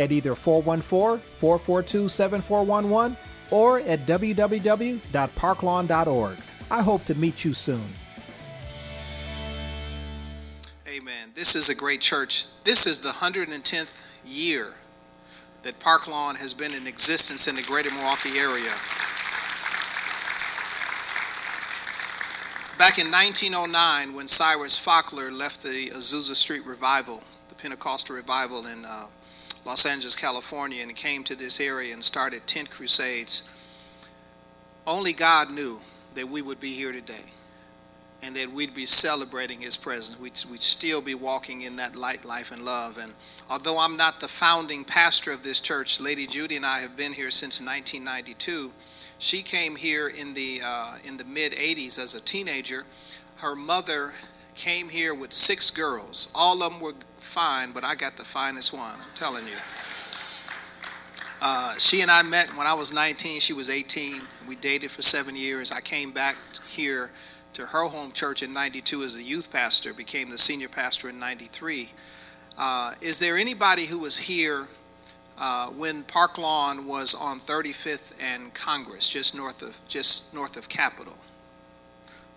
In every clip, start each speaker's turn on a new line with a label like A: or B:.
A: at either 414 442 7411 or at www.parklawn.org. I hope to meet you soon.
B: Amen. This is a great church. This is the 110th year that Park Lawn has been in existence in the greater Milwaukee area. Back in 1909, when Cyrus Faulkner left the Azusa Street Revival, the Pentecostal revival in uh, Los Angeles, California, and came to this area and started tent crusades, only God knew that we would be here today and that we'd be celebrating his presence. We'd, we'd still be walking in that light, life, and love. And although I'm not the founding pastor of this church, Lady Judy and I have been here since 1992 she came here in the uh, in the mid 80s as a teenager. Her mother came here with six girls. All of them were fine, but I got the finest one. I'm telling you. Uh, she and I met when I was 19. She was 18. We dated for seven years. I came back here to her home church in 92 as the youth pastor, became the senior pastor in 93. Uh, is there anybody who was here uh, when Park Lawn was on 35th and Congress, just north of just north of Capitol.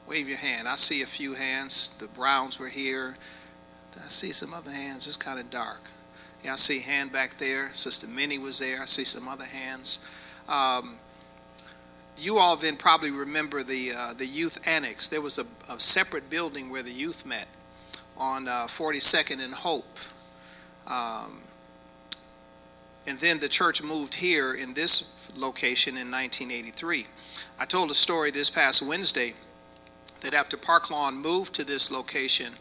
B: Wave your hand. I see a few hands. The Browns were here. I see some other hands. It's kind of dark. Yeah, I see a hand back there. Sister Minnie was there. I see some other hands. Um, you all then probably remember the uh, the youth annex. There was a, a, separate building where the youth met on uh, 42nd and Hope. Um, and then the church moved here in this location in 1983. I told a story this past Wednesday that after Park Lawn moved to this location,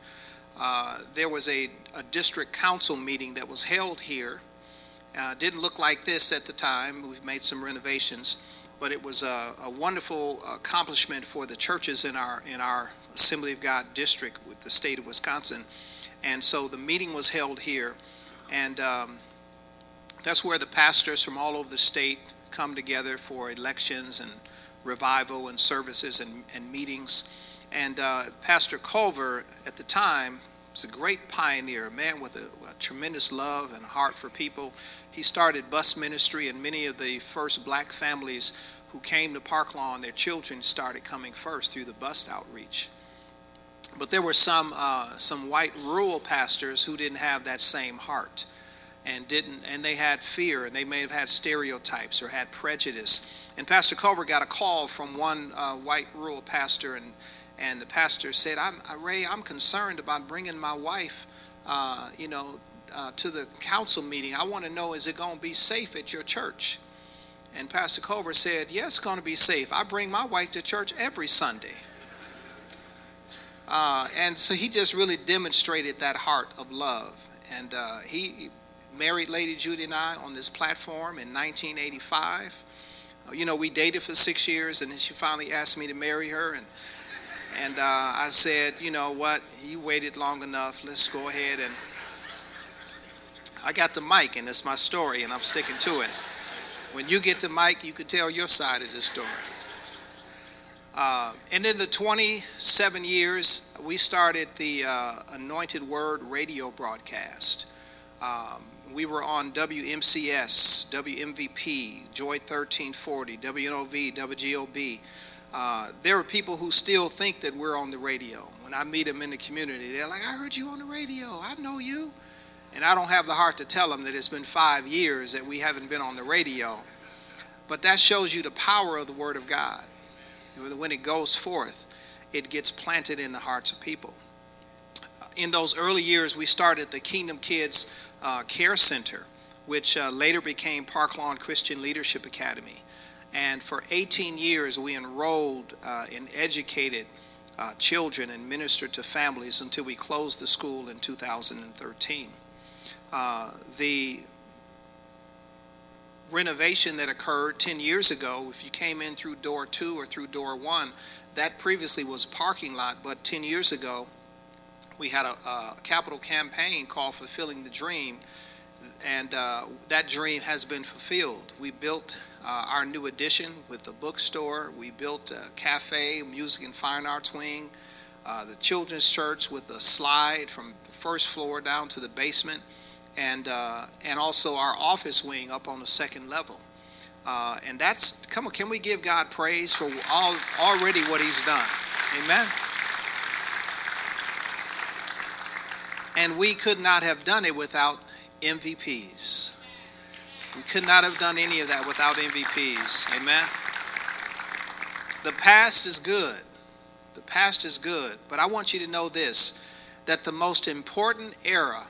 B: uh, there was a, a, district council meeting that was held here. Uh, didn't look like this at the time. We've made some renovations, but it was a, a, wonderful accomplishment for the churches in our in our Assembly of God district with the state of Wisconsin. And so the meeting was held here, and um, that's where the pastors from all over the state come together for elections and revival and services and, and meetings. And uh, Pastor Culver, at the time, was a great pioneer, a man with a, a tremendous love and heart for people. He started bus ministry, and many of the first black families who came to Park Lawn, their children started coming first through the bus outreach. But there were some, uh, some white rural pastors who didn't have that same heart and didn't and they had fear and they may have had stereotypes or had prejudice and pastor culver got a call from one uh, white rural pastor and and the pastor said i'm uh, ray i'm concerned about bringing my wife uh, you know uh, to the council meeting. I want to know is it going to be safe at your church? And pastor culver said yes it's going to be safe. I bring my wife to church every sunday. Uh, and so he just really demonstrated that heart of love. And uh, he married Lady Judy and I on this platform in 1985. Uh, you know, we dated for six years, and then she finally asked me to marry her, and and uh, I said, you know what, you waited long enough. Let's go ahead and. I got the mic, and it's my story, and I'm sticking to it. When you get the mic, you can tell your side of the story. Uh, and in the 27 years, we started the uh, Anointed Word radio broadcast. Um, we were on WMCS, WMVP, Joy 1340, WNOV, WGOB. Uh, there are people who still think that we're on the radio. When I meet them in the community, they're like, I heard you on the radio. I know you. And I don't have the heart to tell them that it's been five years that we haven't been on the radio. But that shows you the power of the Word of God. When it goes forth, it gets planted in the hearts of people. In those early years, we started the Kingdom Kids uh, Care Center, which uh, later became Park Lawn Christian Leadership Academy. And for 18 years, we enrolled uh, and educated uh, children and ministered to families until we closed the school in 2013. Uh, the renovation that occurred 10 years ago, if you came in through door two or through door one, that previously was a parking lot, but 10 years ago, we had a, a capital campaign called Fulfilling the Dream, and uh, that dream has been fulfilled. We built uh, our new addition with the bookstore. We built a cafe, music and fine arts wing, uh, the children's church with a slide from the first floor down to the basement, and uh, and also our office wing up on the second level. Uh, and that's come on, can we give God praise for all already what He's done? Amen. And we could not have done it without MVPs. We could not have done any of that without MVPs. Amen. The past is good. The past is good. But I want you to know this that the most important era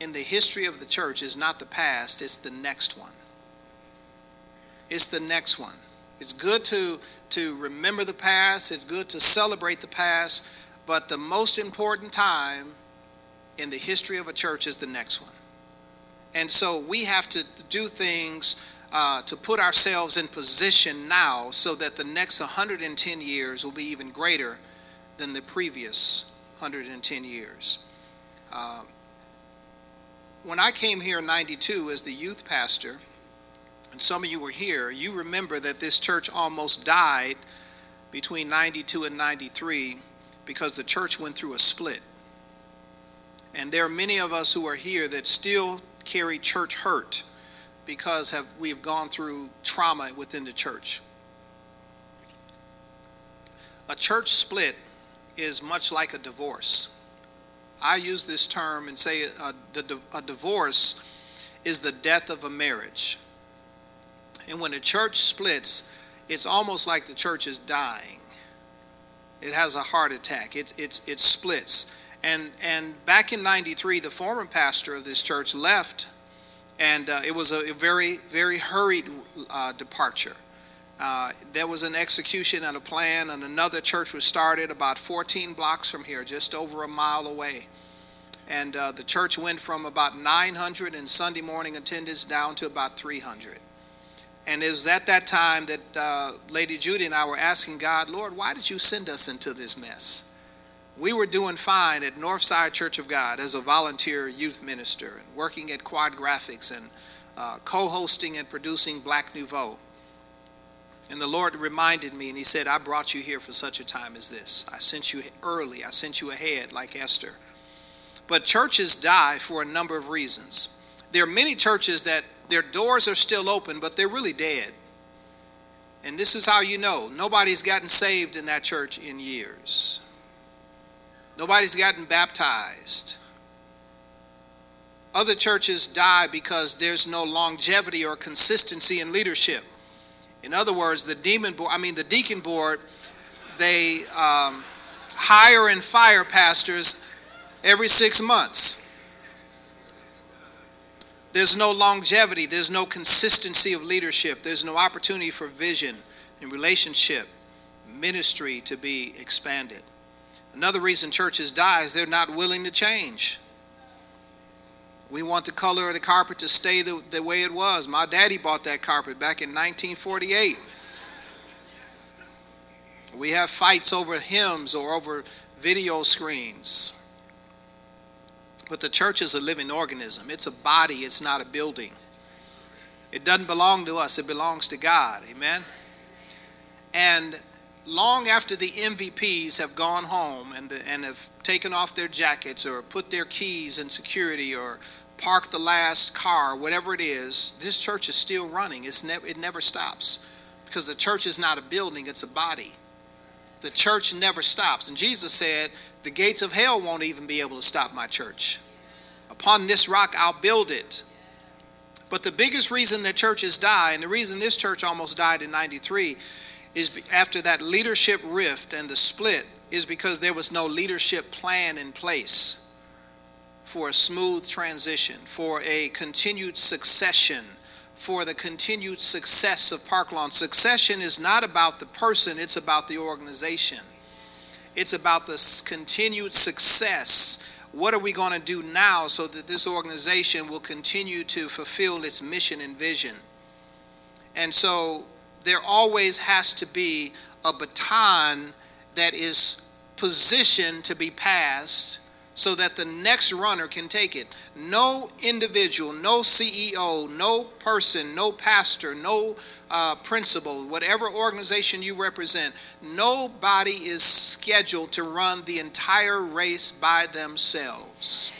B: in the history of the church is not the past, it's the next one. It's the next one. It's good to, to remember the past, it's good to celebrate the past, but the most important time in the history of a church is the next one. And so we have to do things uh, to put ourselves in position now so that the next 110 years will be even greater than the previous 110 years. Um, when I came here in 92 as the youth pastor, and some of you were here, you remember that this church almost died between 92 and 93 because the church went through a split. And there are many of us who are here that still carry church hurt because have, we have gone through trauma within the church. A church split is much like a divorce. I use this term and say a, a divorce is the death of a marriage. And when a church splits, it's almost like the church is dying. It has a heart attack. It, it, it splits. And, and back in 93, the former pastor of this church left, and uh, it was a, very, very hurried uh, departure. Uh, there was an execution and a plan, and another church was started about 14 blocks from here, just over a mile away. And uh, the church went from about 900 in Sunday morning attendance down to about 300. And it was at that time that uh, Lady Judy and I were asking God, Lord, why did you send us into this mess? We were doing fine at Northside Church of God as a volunteer youth minister and working at Quad Graphics and uh, co hosting and producing Black Nouveau. And the Lord reminded me and He said, I brought you here for such a time as this. I sent you early, I sent you ahead like Esther. But churches die for a number of reasons. There are many churches that their doors are still open, but they're really dead. And this is how you know nobody's gotten saved in that church in years. Nobody's gotten baptized. Other churches die because there's no longevity or consistency in leadership. In other words, the demon board, I mean the deacon board, they um, hire and fire pastors every six months. There's no longevity, there's no consistency of leadership, there's no opportunity for vision and relationship, ministry to be expanded. Another reason churches die is they're not willing to change. We want the color of the carpet to stay the, the way it was. My daddy bought that carpet back in 1948. We have fights over hymns or over video screens. But the church is a living organism. It's a body, it's not a building. It doesn't belong to us, it belongs to God. Amen? And long after the MVPs have gone home and, and have taken off their jackets or put their keys in security or parked the last car, whatever it is, this church is still running. It's ne- it never stops because the church is not a building, it's a body. The church never stops. And Jesus said, The gates of hell won't even be able to stop my church. Upon this rock, I'll build it. But the biggest reason that churches die, and the reason this church almost died in 93, is after that leadership rift and the split, is because there was no leadership plan in place for a smooth transition, for a continued succession, for the continued success of Park Lawn. Succession is not about the person, it's about the organization. It's about the continued success. What are we going to do now so that this organization will continue to fulfill its mission and vision? And so there always has to be a baton that is positioned to be passed so that the next runner can take it. No individual, no CEO, no person, no pastor, no uh, principal, whatever organization you represent, nobody is scheduled to run the entire race by themselves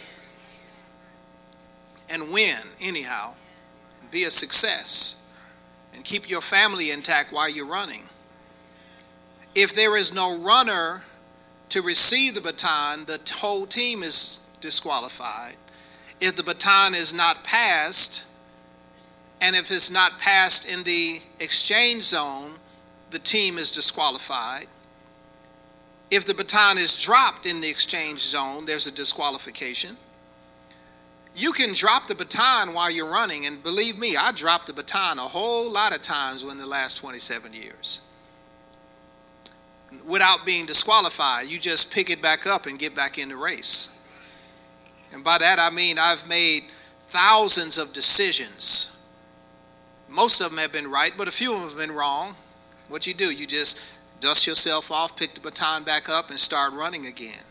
B: and win, anyhow, and be a success, and keep your family intact while you're running. If there is no runner to receive the baton, the whole team is disqualified. If the baton is not passed, and if it's not passed in the exchange zone, the team is disqualified. If the baton is dropped in the exchange zone, there's a disqualification. You can drop the baton while you're running, and believe me, I dropped the baton a whole lot of times in the last 27 years without being disqualified. You just pick it back up and get back in the race. And by that I mean I've made thousands of decisions. Most of them have been right, but a few of them have been wrong. What you do, you just dust yourself off, pick the baton back up, and start running again.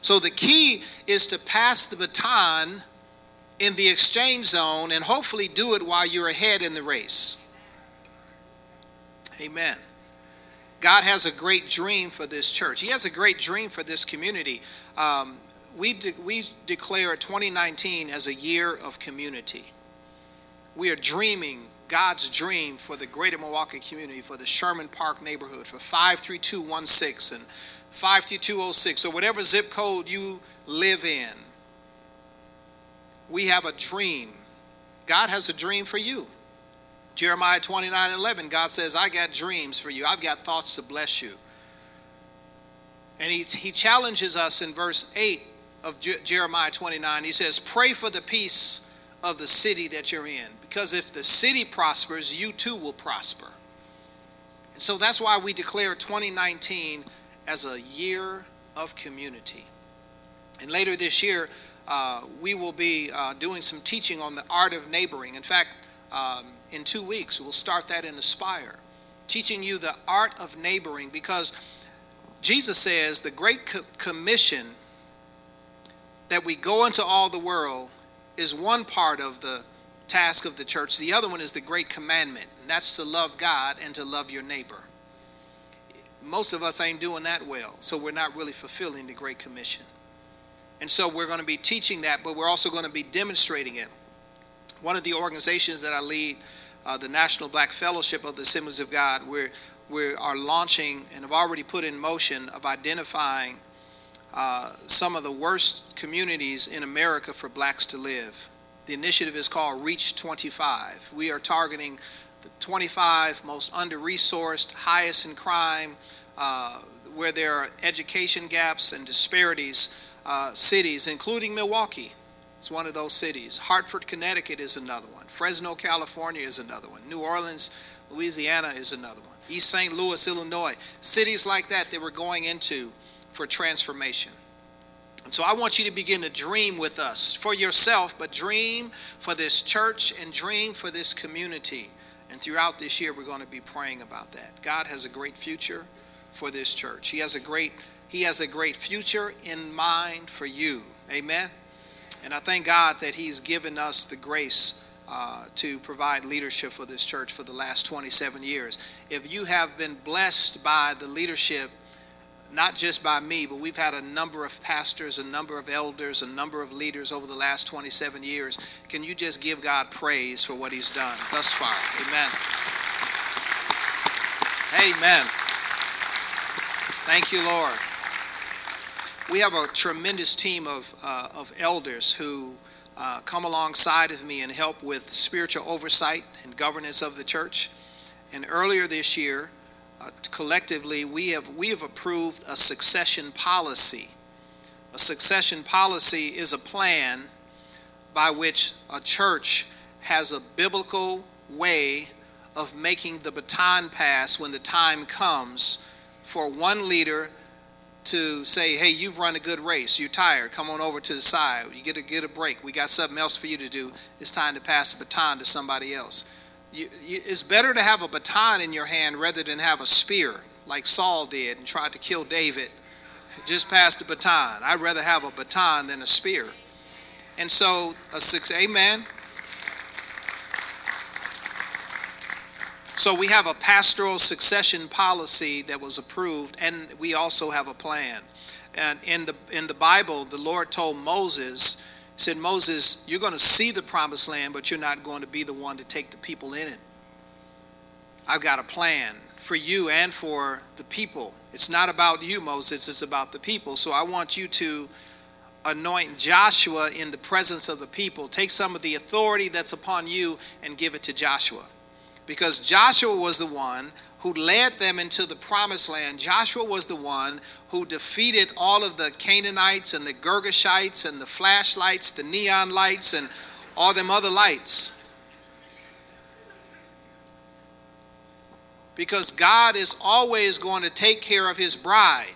B: So the key is to pass the baton in the exchange zone and hopefully do it while you're ahead in the race. Amen. God has a great dream for this church. He has a great dream for this community. Um, we, de- we declare 2019 as a year of community. We are dreaming God's dream for the greater Milwaukee community, for the Sherman Park neighborhood, for 53216 and 53206, or whatever zip code you live in. We have a dream. God has a dream for you. Jeremiah 29 11, God says, I got dreams for you. I've got thoughts to bless you. And he, he challenges us in verse 8 of Je- Jeremiah 29. He says, Pray for the peace of the city that you're in. Because if the city prospers, you too will prosper. And so that's why we declare 2019 as a year of community. And later this year, uh, we will be uh, doing some teaching on the art of neighboring. In fact, um, in two weeks. We'll start that in Aspire, teaching you the art of neighboring because Jesus says the Great Commission that we go into all the world is one part of the task of the church. The other one is the Great Commandment, and that's to love God and to love your neighbor. Most of us ain't doing that well, so we're not really fulfilling the Great Commission. And so we're going to be teaching that, but we're also going to be demonstrating it. One of the organizations that I lead uh, the National Black Fellowship of the Assemblies of God, we're, we are launching and have already put in motion of identifying uh, some of the worst communities in America for blacks to live. The initiative is called Reach 25. We are targeting the 25 most under resourced, highest in crime, uh, where there are education gaps and disparities, uh, cities, including Milwaukee. It's one of those cities. Hartford, Connecticut is another one. Fresno, California is another one. New Orleans, Louisiana is another one. East St. Louis, Illinois. Cities like that that we're going into for transformation. And so I want you to begin to dream with us for yourself, but dream for this church and dream for this community. And throughout this year, we're going to be praying about that. God has a great future for this church. He has a great He has a great future in mind for you. Amen. And I thank God that He's given us the grace uh, to provide leadership for this church for the last 27 years. If you have been blessed by the leadership, not just by me, but we've had a number of pastors, a number of elders, a number of leaders over the last 27 years. Can you just give God praise for what He's done thus far? Amen. Amen. Thank you, Lord we have a tremendous team of, uh, of elders who uh, come alongside of me and help with spiritual oversight and governance of the church. And earlier this year, uh, collectively, we have, we have approved a succession policy. A succession policy is a plan by which a church has a biblical way of making the baton pass when the time comes for one leader to say, hey, you've run a good race. You're tired. Come on over to the side. You get a, get a break. We got something else for you to do. It's time to pass the baton to somebody else. You, you, it's better to have a baton in your hand rather than have a spear like Saul did and tried to kill David. Just pass the baton. I'd rather have a baton than a spear. And so, a six, amen. So we have a pastoral succession policy that was approved, and we also have a plan. And in the in the Bible, the Lord told Moses, said, Moses, you're going to see the promised land, but you're not going to be the one to take the people in it. I've got a plan for you and for the people. It's not about you, Moses, it's about the people. So I want you to anoint Joshua in the presence of the people. Take some of the authority that's upon you and give it to Joshua because Joshua was the one who led them into the promised land. Joshua was the one who defeated all of the Canaanites and the Girgashites and the flashlights, the neon lights, and all them other lights. Because God is always going to take care of his bride.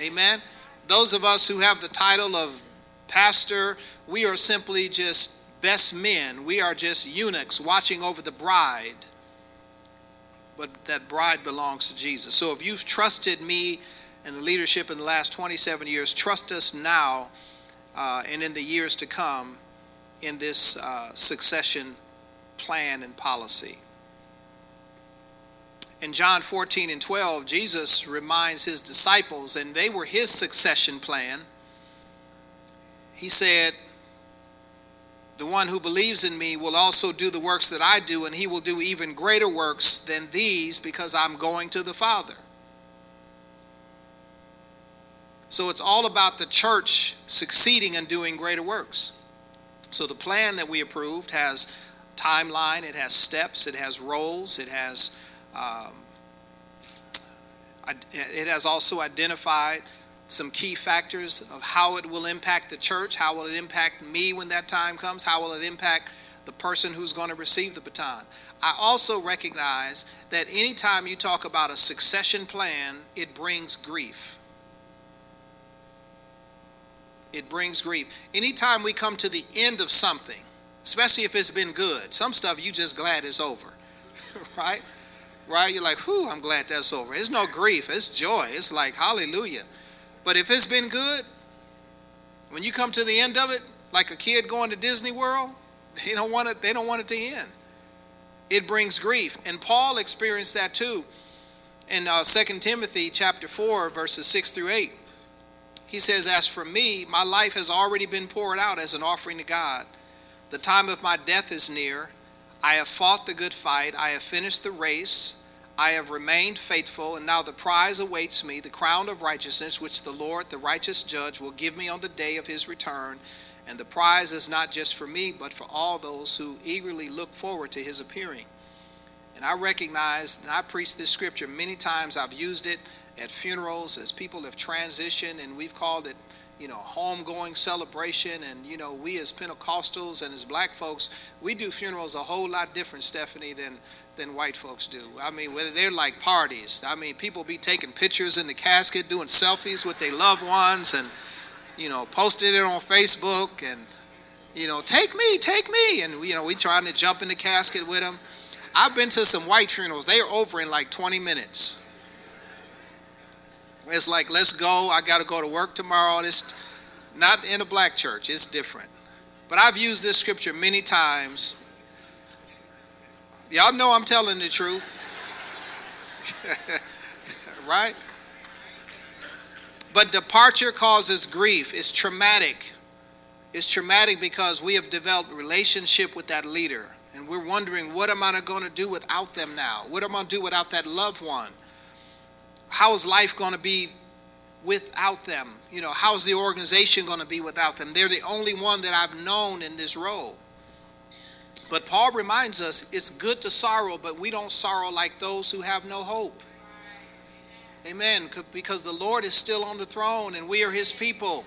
B: Amen. Those of us who have the title of pastor, we are simply just best men. We are just eunuchs watching over the bride. But that bride belongs to Jesus. So if you've trusted me and the leadership in the last 27 years, trust us now uh, and in the years to come in this uh, succession plan and policy. In John 14 and 12, Jesus reminds his disciples, and they were his succession plan. He said, the one who believes in me will also do the works that I do, and he will do even greater works than these because I'm going to the Father. So it's all about the church succeeding and doing greater works. So the plan that we approved has timeline, it has steps, it has roles, it has um, it has also identified some key factors of how it will impact the church, how will it impact me when that time comes, how will it impact the person who's going to receive the baton. I also recognize that anytime you talk about a succession plan, it brings grief. It brings grief. Anytime we come to the end of something, especially if it's been good, some stuff you just glad it's over, right? Right? You're like, whew, I'm glad that's over. It's no grief, it's joy. It's like, hallelujah. But if it's been good, when you come to the end of it, like a kid going to Disney World, they don't want it, they don't want it to end. It brings grief. And Paul experienced that too. In uh, 2 Timothy chapter 4, verses 6 through 8. He says, As for me, my life has already been poured out as an offering to God. The time of my death is near. I have fought the good fight. I have finished the race. I have remained faithful, and now the prize awaits me, the crown of righteousness, which the Lord, the righteous judge, will give me on the day of his return. And the prize is not just for me, but for all those who eagerly look forward to his appearing. And I recognize, and I preach this scripture many times, I've used it at funerals as people have transitioned, and we've called it, you know, homegoing celebration. And, you know, we as Pentecostals and as black folks, we do funerals a whole lot different, Stephanie, than than white folks do. I mean, whether they're like parties. I mean, people be taking pictures in the casket, doing selfies with their loved ones, and you know, posting it on Facebook, and you know, take me, take me, and you know, we trying to jump in the casket with them. I've been to some white funerals. They are over in like 20 minutes. It's like, let's go. I got to go to work tomorrow. It's not in a black church. It's different. But I've used this scripture many times Y'all know I'm telling the truth. right? But departure causes grief. It's traumatic. It's traumatic because we have developed relationship with that leader. And we're wondering, what am I going to do without them now? What am I going to do without that loved one? How is life going to be without them? You know, how's the organization going to be without them? They're the only one that I've known in this role. Paul reminds us it's good to sorrow, but we don't sorrow like those who have no hope. Amen. Because the Lord is still on the throne and we are his people.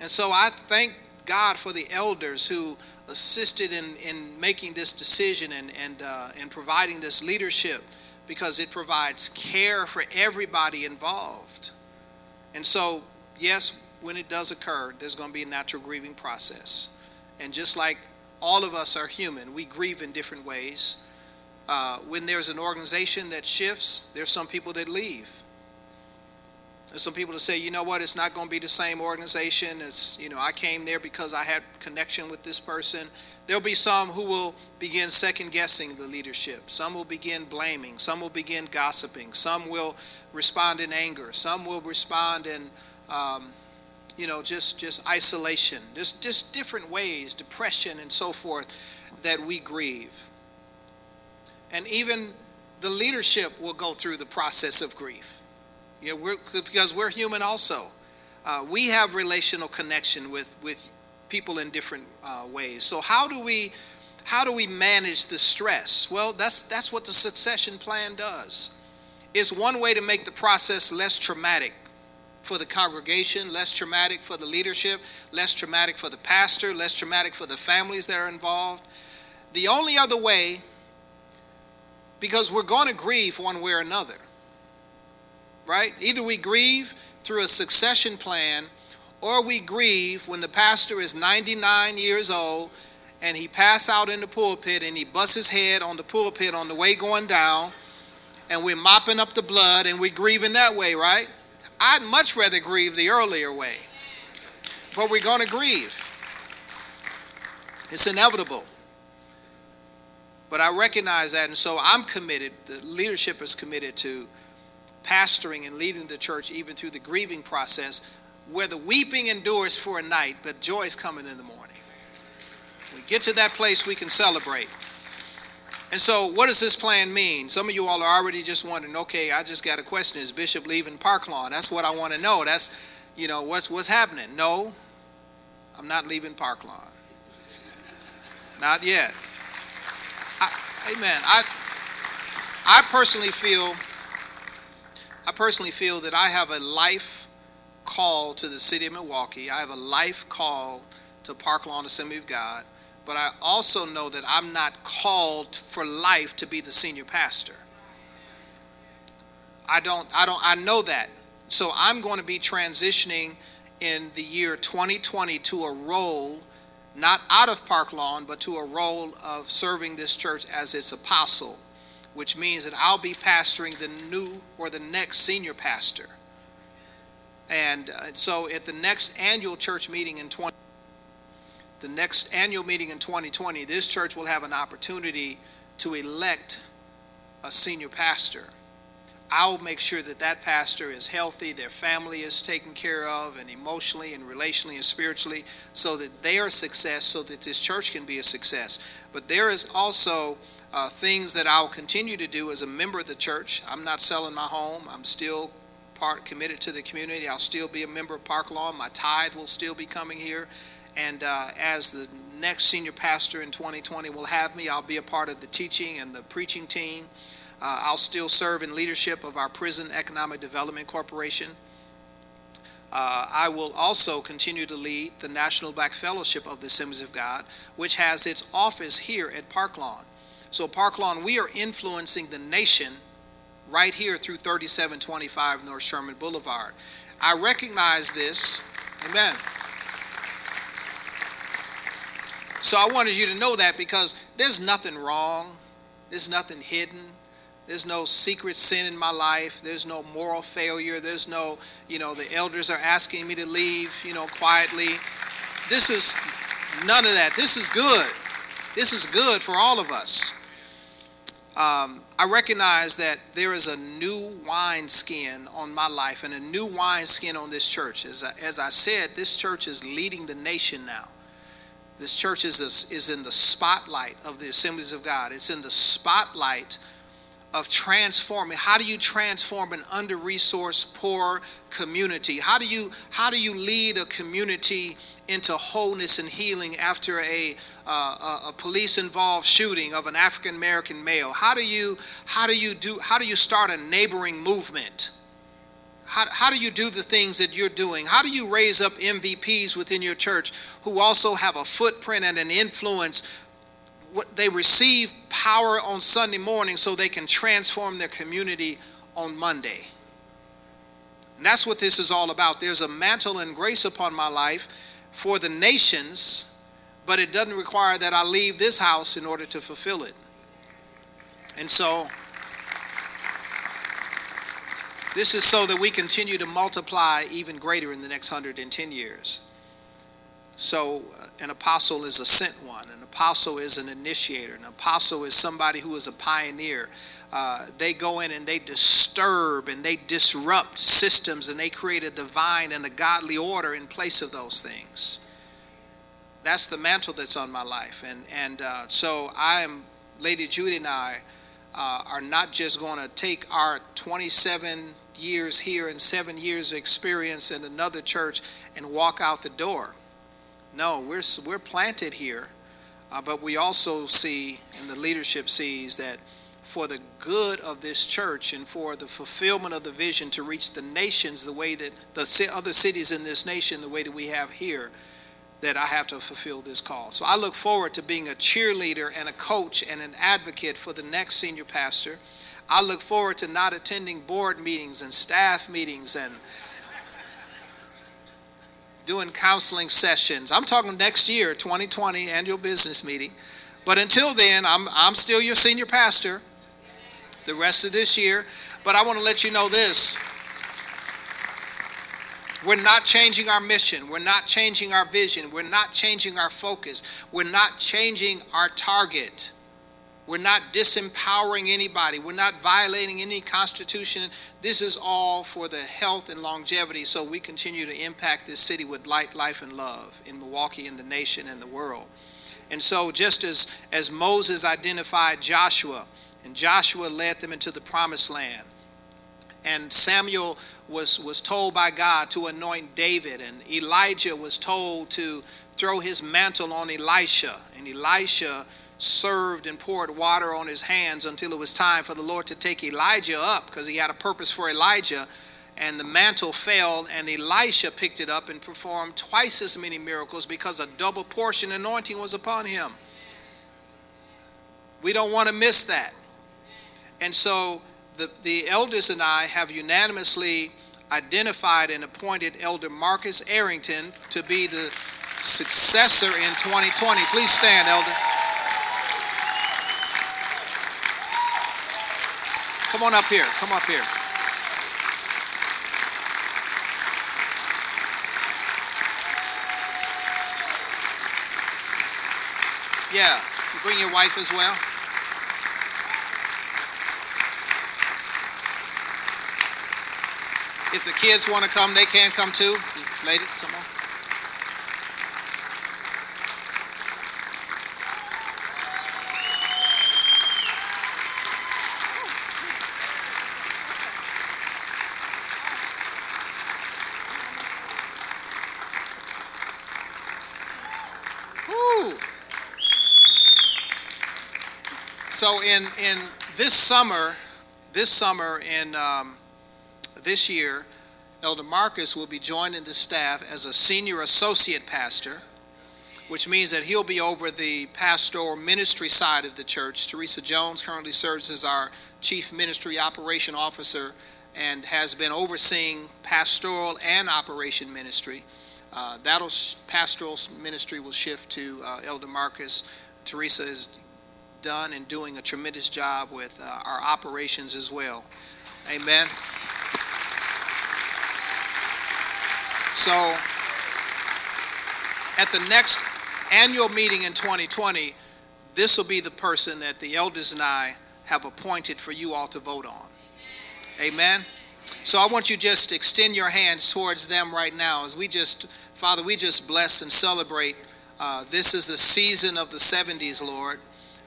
B: And so I thank God for the elders who assisted in, in making this decision and, and, uh, and providing this leadership because it provides care for everybody involved. And so, yes, when it does occur, there's going to be a natural grieving process. And just like all of us are human, we grieve in different ways. Uh, when there's an organization that shifts, there's some people that leave. There's some people that say, you know what, it's not going to be the same organization. It's, you know, I came there because I had connection with this person. There'll be some who will begin second guessing the leadership. Some will begin blaming. Some will begin gossiping. Some will respond in anger. Some will respond in, um, you know, just just isolation. Just just different ways, depression and so forth, that we grieve. And even the leadership will go through the process of grief. You know, we're, because we're human also. Uh, we have relational connection with, with people in different uh, ways. So how do we how do we manage the stress? Well, that's that's what the succession plan does. It's one way to make the process less traumatic for the congregation, less traumatic for the leadership, less traumatic for the pastor, less traumatic for the families that are involved. The only other way, because we're going to grieve one way or another right? Either we grieve through a succession plan or we grieve when the pastor is 99 years old and he pass out in the pulpit and he busts his head on the pulpit on the way going down and we're mopping up the blood and we're grieving that way, right? I'd much rather grieve the earlier way. But we're going to grieve. It's inevitable. But I recognize that, and so I'm committed, the leadership is committed to pastoring and leading the church even through the grieving process where the weeping endures for a night, but joy is coming in the morning. We get to that place we can celebrate. And so, what does this plan mean? Some of you all are already just wondering, okay, I just got a question. Is Bishop leaving Park Lawn? That's what I want to know. That's, you know, what's, what's happening? No, I'm not leaving Park Lawn. Not yet. I, amen. I, I personally feel I personally feel that I have a life call to the city of Milwaukee. I have a life call to Park Lawn Assembly of God, but I also know that I'm not called for life to be the senior pastor. I don't I don't I know that. So I'm going to be transitioning in the year 2020 to a role not out of Park Lawn, but to a role of serving this church as its apostle which means that I'll be pastoring the new or the next senior pastor. And uh, so at the next annual church meeting in 20 the next annual meeting in 2020, this church will have an opportunity to elect a senior pastor. I'll make sure that that pastor is healthy, their family is taken care of, and emotionally and relationally and spiritually, so that they are a success, so that this church can be a success. But there is also uh, things that I'll continue to do as a member of the church. I'm not selling my home. I'm still part committed to the community. I'll still be a member of Park Lawn. My tithe will still be coming here. And uh, as the next senior pastor in 2020 will have me, I'll be a part of the teaching and the preaching team. Uh, I'll still serve in leadership of our Prison Economic Development Corporation. Uh, I will also continue to lead the National Black Fellowship of the Assemblies of God, which has its office here at Park Lawn. So, Park Lawn, we are influencing the nation right here through 3725 North Sherman Boulevard. I recognize this. Amen. So, I wanted you to know that because there's nothing wrong, there's nothing hidden. There's no secret sin in my life. There's no moral failure. There's no, you know, the elders are asking me to leave, you know, quietly. This is none of that. This is good. This is good for all of us um, I recognize that there is a new wine skin on my life and a new wine skin on this church. As I, as I said, this church is leading the nation now. This church is, a, is in the spotlight of the assemblies of God. It's in the spotlight of transforming. How do you transform an under-resourced poor community? How do you how do you lead a community into wholeness and healing after a uh, a, a police involved shooting of an African American male? How do you how do you do how do you start a neighboring movement how, how do you do the things that you're doing? How do you raise up MVPs within your church who also have a footprint and an influence they receive power on Sunday morning so they can transform their community on Monday. And that's what this is all about. There's a mantle and grace upon my life for the nations, but it doesn't require that I leave this house in order to fulfill it. And so, this is so that we continue to multiply even greater in the next 110 years. So, uh, an apostle is a sent one. An apostle is an initiator. An apostle is somebody who is a pioneer. Uh, they go in and they disturb and they disrupt systems and they create a divine and a godly order in place of those things. That's the mantle that's on my life. And, and uh, so I am, Lady Judy and I uh, are not just going to take our 27 years here and seven years of experience in another church and walk out the door. No, we're, we're planted here, uh, but we also see, and the leadership sees, that for the good of this church and for the fulfillment of the vision to reach the nations the way that the other cities in this nation, the way that we have here, that I have to fulfill this call. So I look forward to being a cheerleader and a coach and an advocate for the next senior pastor. I look forward to not attending board meetings and staff meetings and doing counseling sessions. I'm talking next year, 2020 annual business meeting. But until then, I'm, I'm still your senior pastor the rest of this year. But I want to let you know this. We're not changing our mission. We're not changing our vision. We're not changing our focus. We're not changing our target. We're not disempowering anybody. We're not violating any constitution. This is all for the health and longevity so we continue to impact this city with light, life, and love in Milwaukee, in the nation, and the world. And so, just as, as Moses identified Joshua, and Joshua led them into the promised land, and Samuel was, was told by God to anoint David, and Elijah was told to throw his mantle on Elisha, and Elisha served and poured water on his hands until it was time for the Lord to take Elijah up because he had a purpose for Elijah. And the mantle fell, and Elisha picked it up and performed twice as many miracles because a double portion anointing was upon him. We don't want to miss that. And so the, the elders and I have unanimously identified and appointed Elder Marcus Arrington to be the successor in 2020. Please stand, Elder. Come on up here. Come up here. Yeah. You bring your wife as well? If the kids want to come, they can come too. Lady, come on. So in in this summer, this summer in um, this year, Elder Marcus will be joining the staff as a senior associate pastor, which means that he'll be over the pastoral ministry side of the church. Teresa Jones currently serves as our chief ministry operation officer and has been overseeing pastoral and operation ministry. Uh, that'll pastoral ministry will shift to uh, Elder Marcus. Teresa is done and doing a tremendous job with uh, our operations as well. Amen. So, at the next annual meeting in 2020, this will be the person that the elders and I have appointed for you all to vote on. Amen. So I want you just to extend your hands towards them right now as we just, Father, we just bless and celebrate. Uh, this is the season of the 70s, Lord.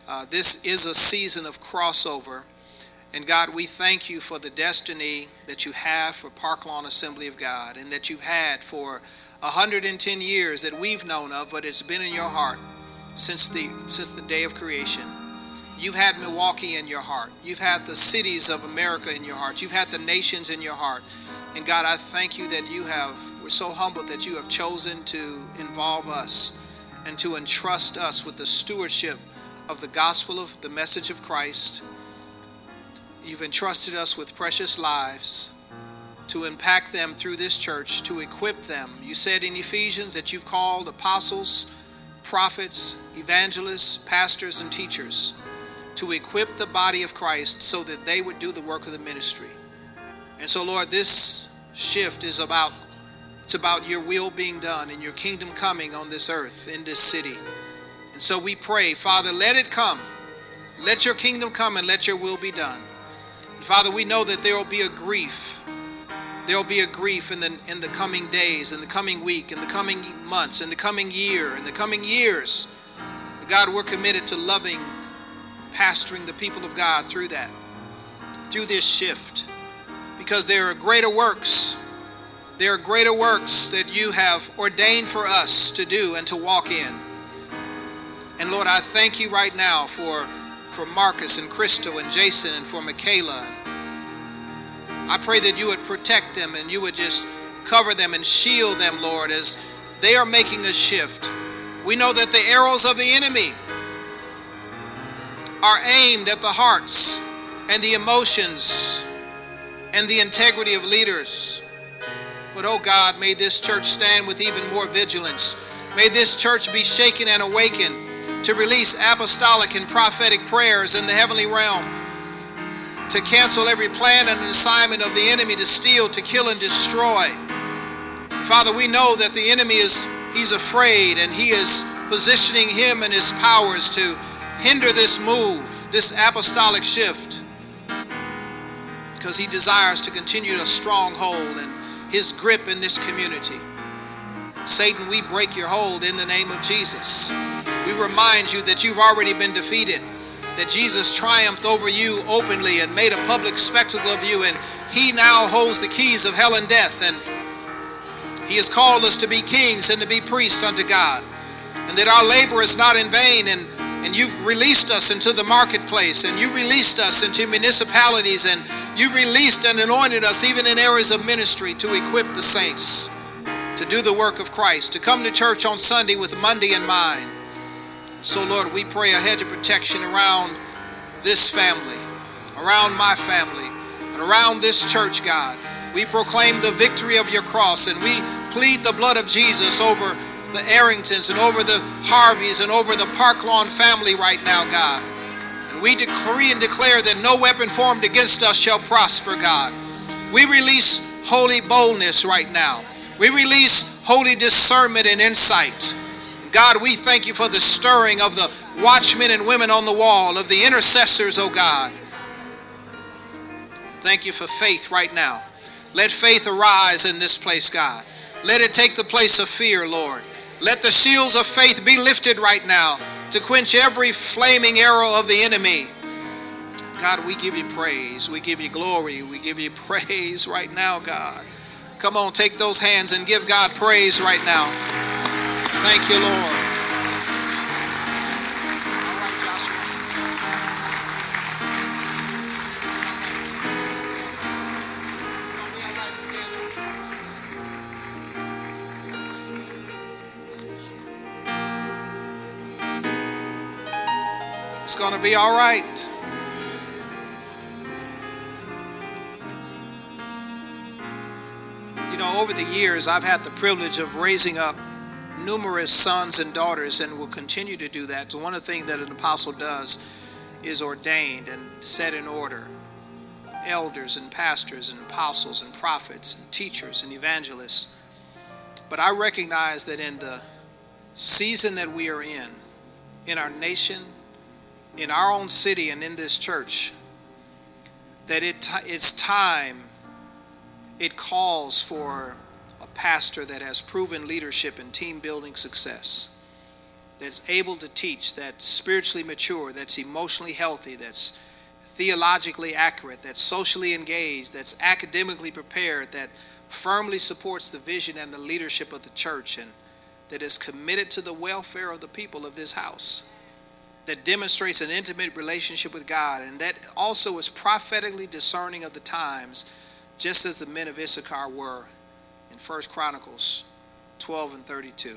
B: Uh, this is a season of crossover. And God, we thank you for the destiny that you have for Park Lawn Assembly of God and that you've had for 110 years that we've known of, but it's been in your heart since the since the day of creation. You've had Milwaukee in your heart. You've had the cities of America in your heart. You've had the nations in your heart. And God, I thank you that you have, we're so humbled that you have chosen to involve us and to entrust us with the stewardship of the gospel of the message of Christ. You've entrusted us with precious lives to impact them through this church, to equip them. You said in Ephesians that you've called apostles, prophets, evangelists, pastors, and teachers to equip the body of Christ so that they would do the work of the ministry. And so, Lord, this shift is about it's about your will being done and your kingdom coming on this earth, in this city. And so we pray, Father, let it come. Let your kingdom come and let your will be done. And Father, we know that there will be a grief. There will be a grief in the in the coming days, in the coming week, in the coming months, in the coming year, in the coming years. God, we're committed to loving pastoring the people of God through that, through this shift. Because there are greater works. There are greater works that you have ordained for us to do and to walk in. And Lord, I thank you right now for, for Marcus and Crystal and Jason and for Michaela. I pray that you would protect them and you would just cover them and shield them, Lord, as they are making a shift. We know that the arrows of the enemy are aimed at the hearts and the emotions and the integrity of leaders. But oh God, may this church stand with even more vigilance. May this church be shaken and awakened to release apostolic and prophetic prayers in the heavenly realm, to cancel every plan and assignment of the enemy to steal, to kill, and destroy. Father, we know that the enemy is he's afraid and he is positioning him and his powers to hinder this move, this apostolic shift, because he desires to continue a stronghold and his grip in this community. Satan, we break your hold in the name of Jesus. We remind you that you've already been defeated, that Jesus triumphed over you openly and made a public spectacle of you, and he now holds the keys of hell and death, and he has called us to be kings and to be priests unto God, and that our labor is not in vain, and and you've released us into the marketplace, and you released us into municipalities, and you've released and anointed us even in areas of ministry to equip the saints to do the work of Christ, to come to church on Sunday with Monday in mind. So, Lord, we pray a hedge of protection around this family, around my family, and around this church, God. We proclaim the victory of your cross, and we plead the blood of Jesus over the Arringtons and over the Harveys and over the Park Lawn family right now, God. And we decree and declare that no weapon formed against us shall prosper, God. We release holy boldness right now. We release holy discernment and insight. God, we thank you for the stirring of the watchmen and women on the wall, of the intercessors, oh God. Thank you for faith right now. Let faith arise in this place, God. Let it take the place of fear, Lord. Let the shields of faith be lifted right now to quench every flaming arrow of the enemy. God, we give you praise. We give you glory. We give you praise right now, God. Come on, take those hands and give God praise right now. Thank you, Lord. It's going to be all right. You know, over the years, I've had the privilege of raising up numerous sons and daughters and will continue to do that. So, one of the things that an apostle does is ordained and set in order elders and pastors and apostles and prophets and teachers and evangelists. But I recognize that in the season that we are in, in our nation, in our own city and in this church that it, it's time, it calls for a pastor that has proven leadership and team building success, that's able to teach, that's spiritually mature, that's emotionally healthy, that's, theologically accurate, that's socially engaged, that's academically prepared, that firmly supports the vision and the leadership of the church, and that is committed to the welfare of the people of this house, that demonstrates an intimate relationship with God, and that also is prophetically discerning of the times, just as the men of Issachar were in 1 Chronicles 12 and 32.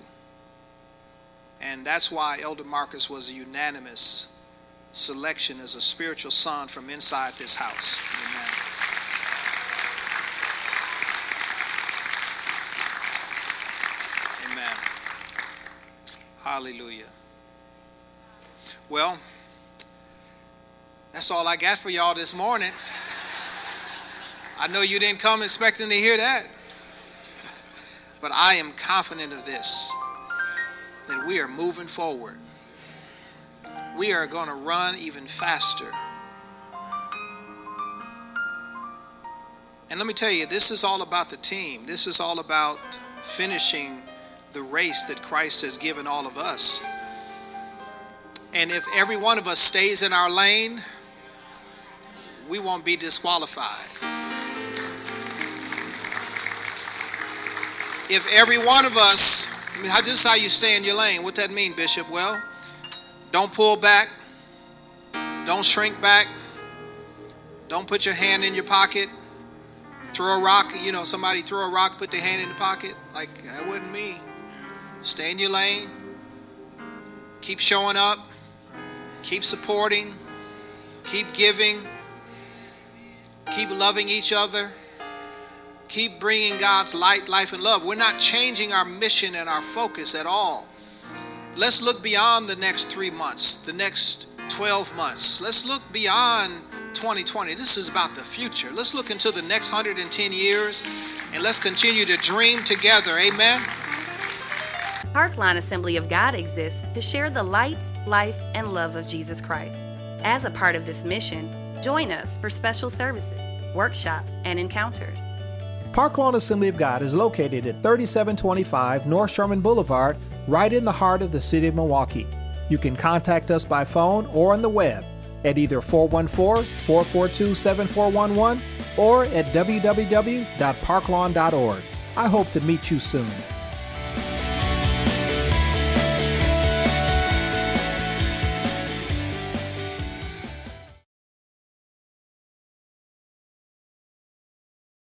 B: And that's why Elder Marcus was a unanimous selection as a spiritual son from inside this house. Amen. Amen. Hallelujah. Well, that's all I got for y'all this morning. I know you didn't come expecting to hear that. But I am confident of this that we are moving forward. We are going to run even faster. And let me tell you, this is all about the team. This is all about finishing the race that Christ has given all of us. And if every one of us stays in our lane, we won't be disqualified. If every one of us I mean, how, this is how you stay in your lane. What that mean, Bishop? Well, don't pull back. Don't shrink back. Don't put your hand in your pocket. Throw a rock. You know, somebody throw a rock, put their hand in the pocket. Like, that wasn't me. Stay in your lane. Keep showing up. Keep supporting. Keep giving. Keep loving each other keep bringing God's light, life, and love. We're not changing our mission and our focus at all. Let's look beyond the next three months, the next 12 months. Let's look beyond 2020. This is about the future. Let's look into the next 110 years and let's continue to dream together. Amen.
C: Parklawn Assembly of God exists to share the light, life, and love of Jesus Christ. As a part of this mission, join us for special services, workshops, and encounters.
A: Parklawn Assembly of God is located at 3725 North Sherman Boulevard, right in the heart of the city of Milwaukee. You can contact us by phone or on the web at either 414 442 7411 or at www.parklawn.org. I hope to meet you soon.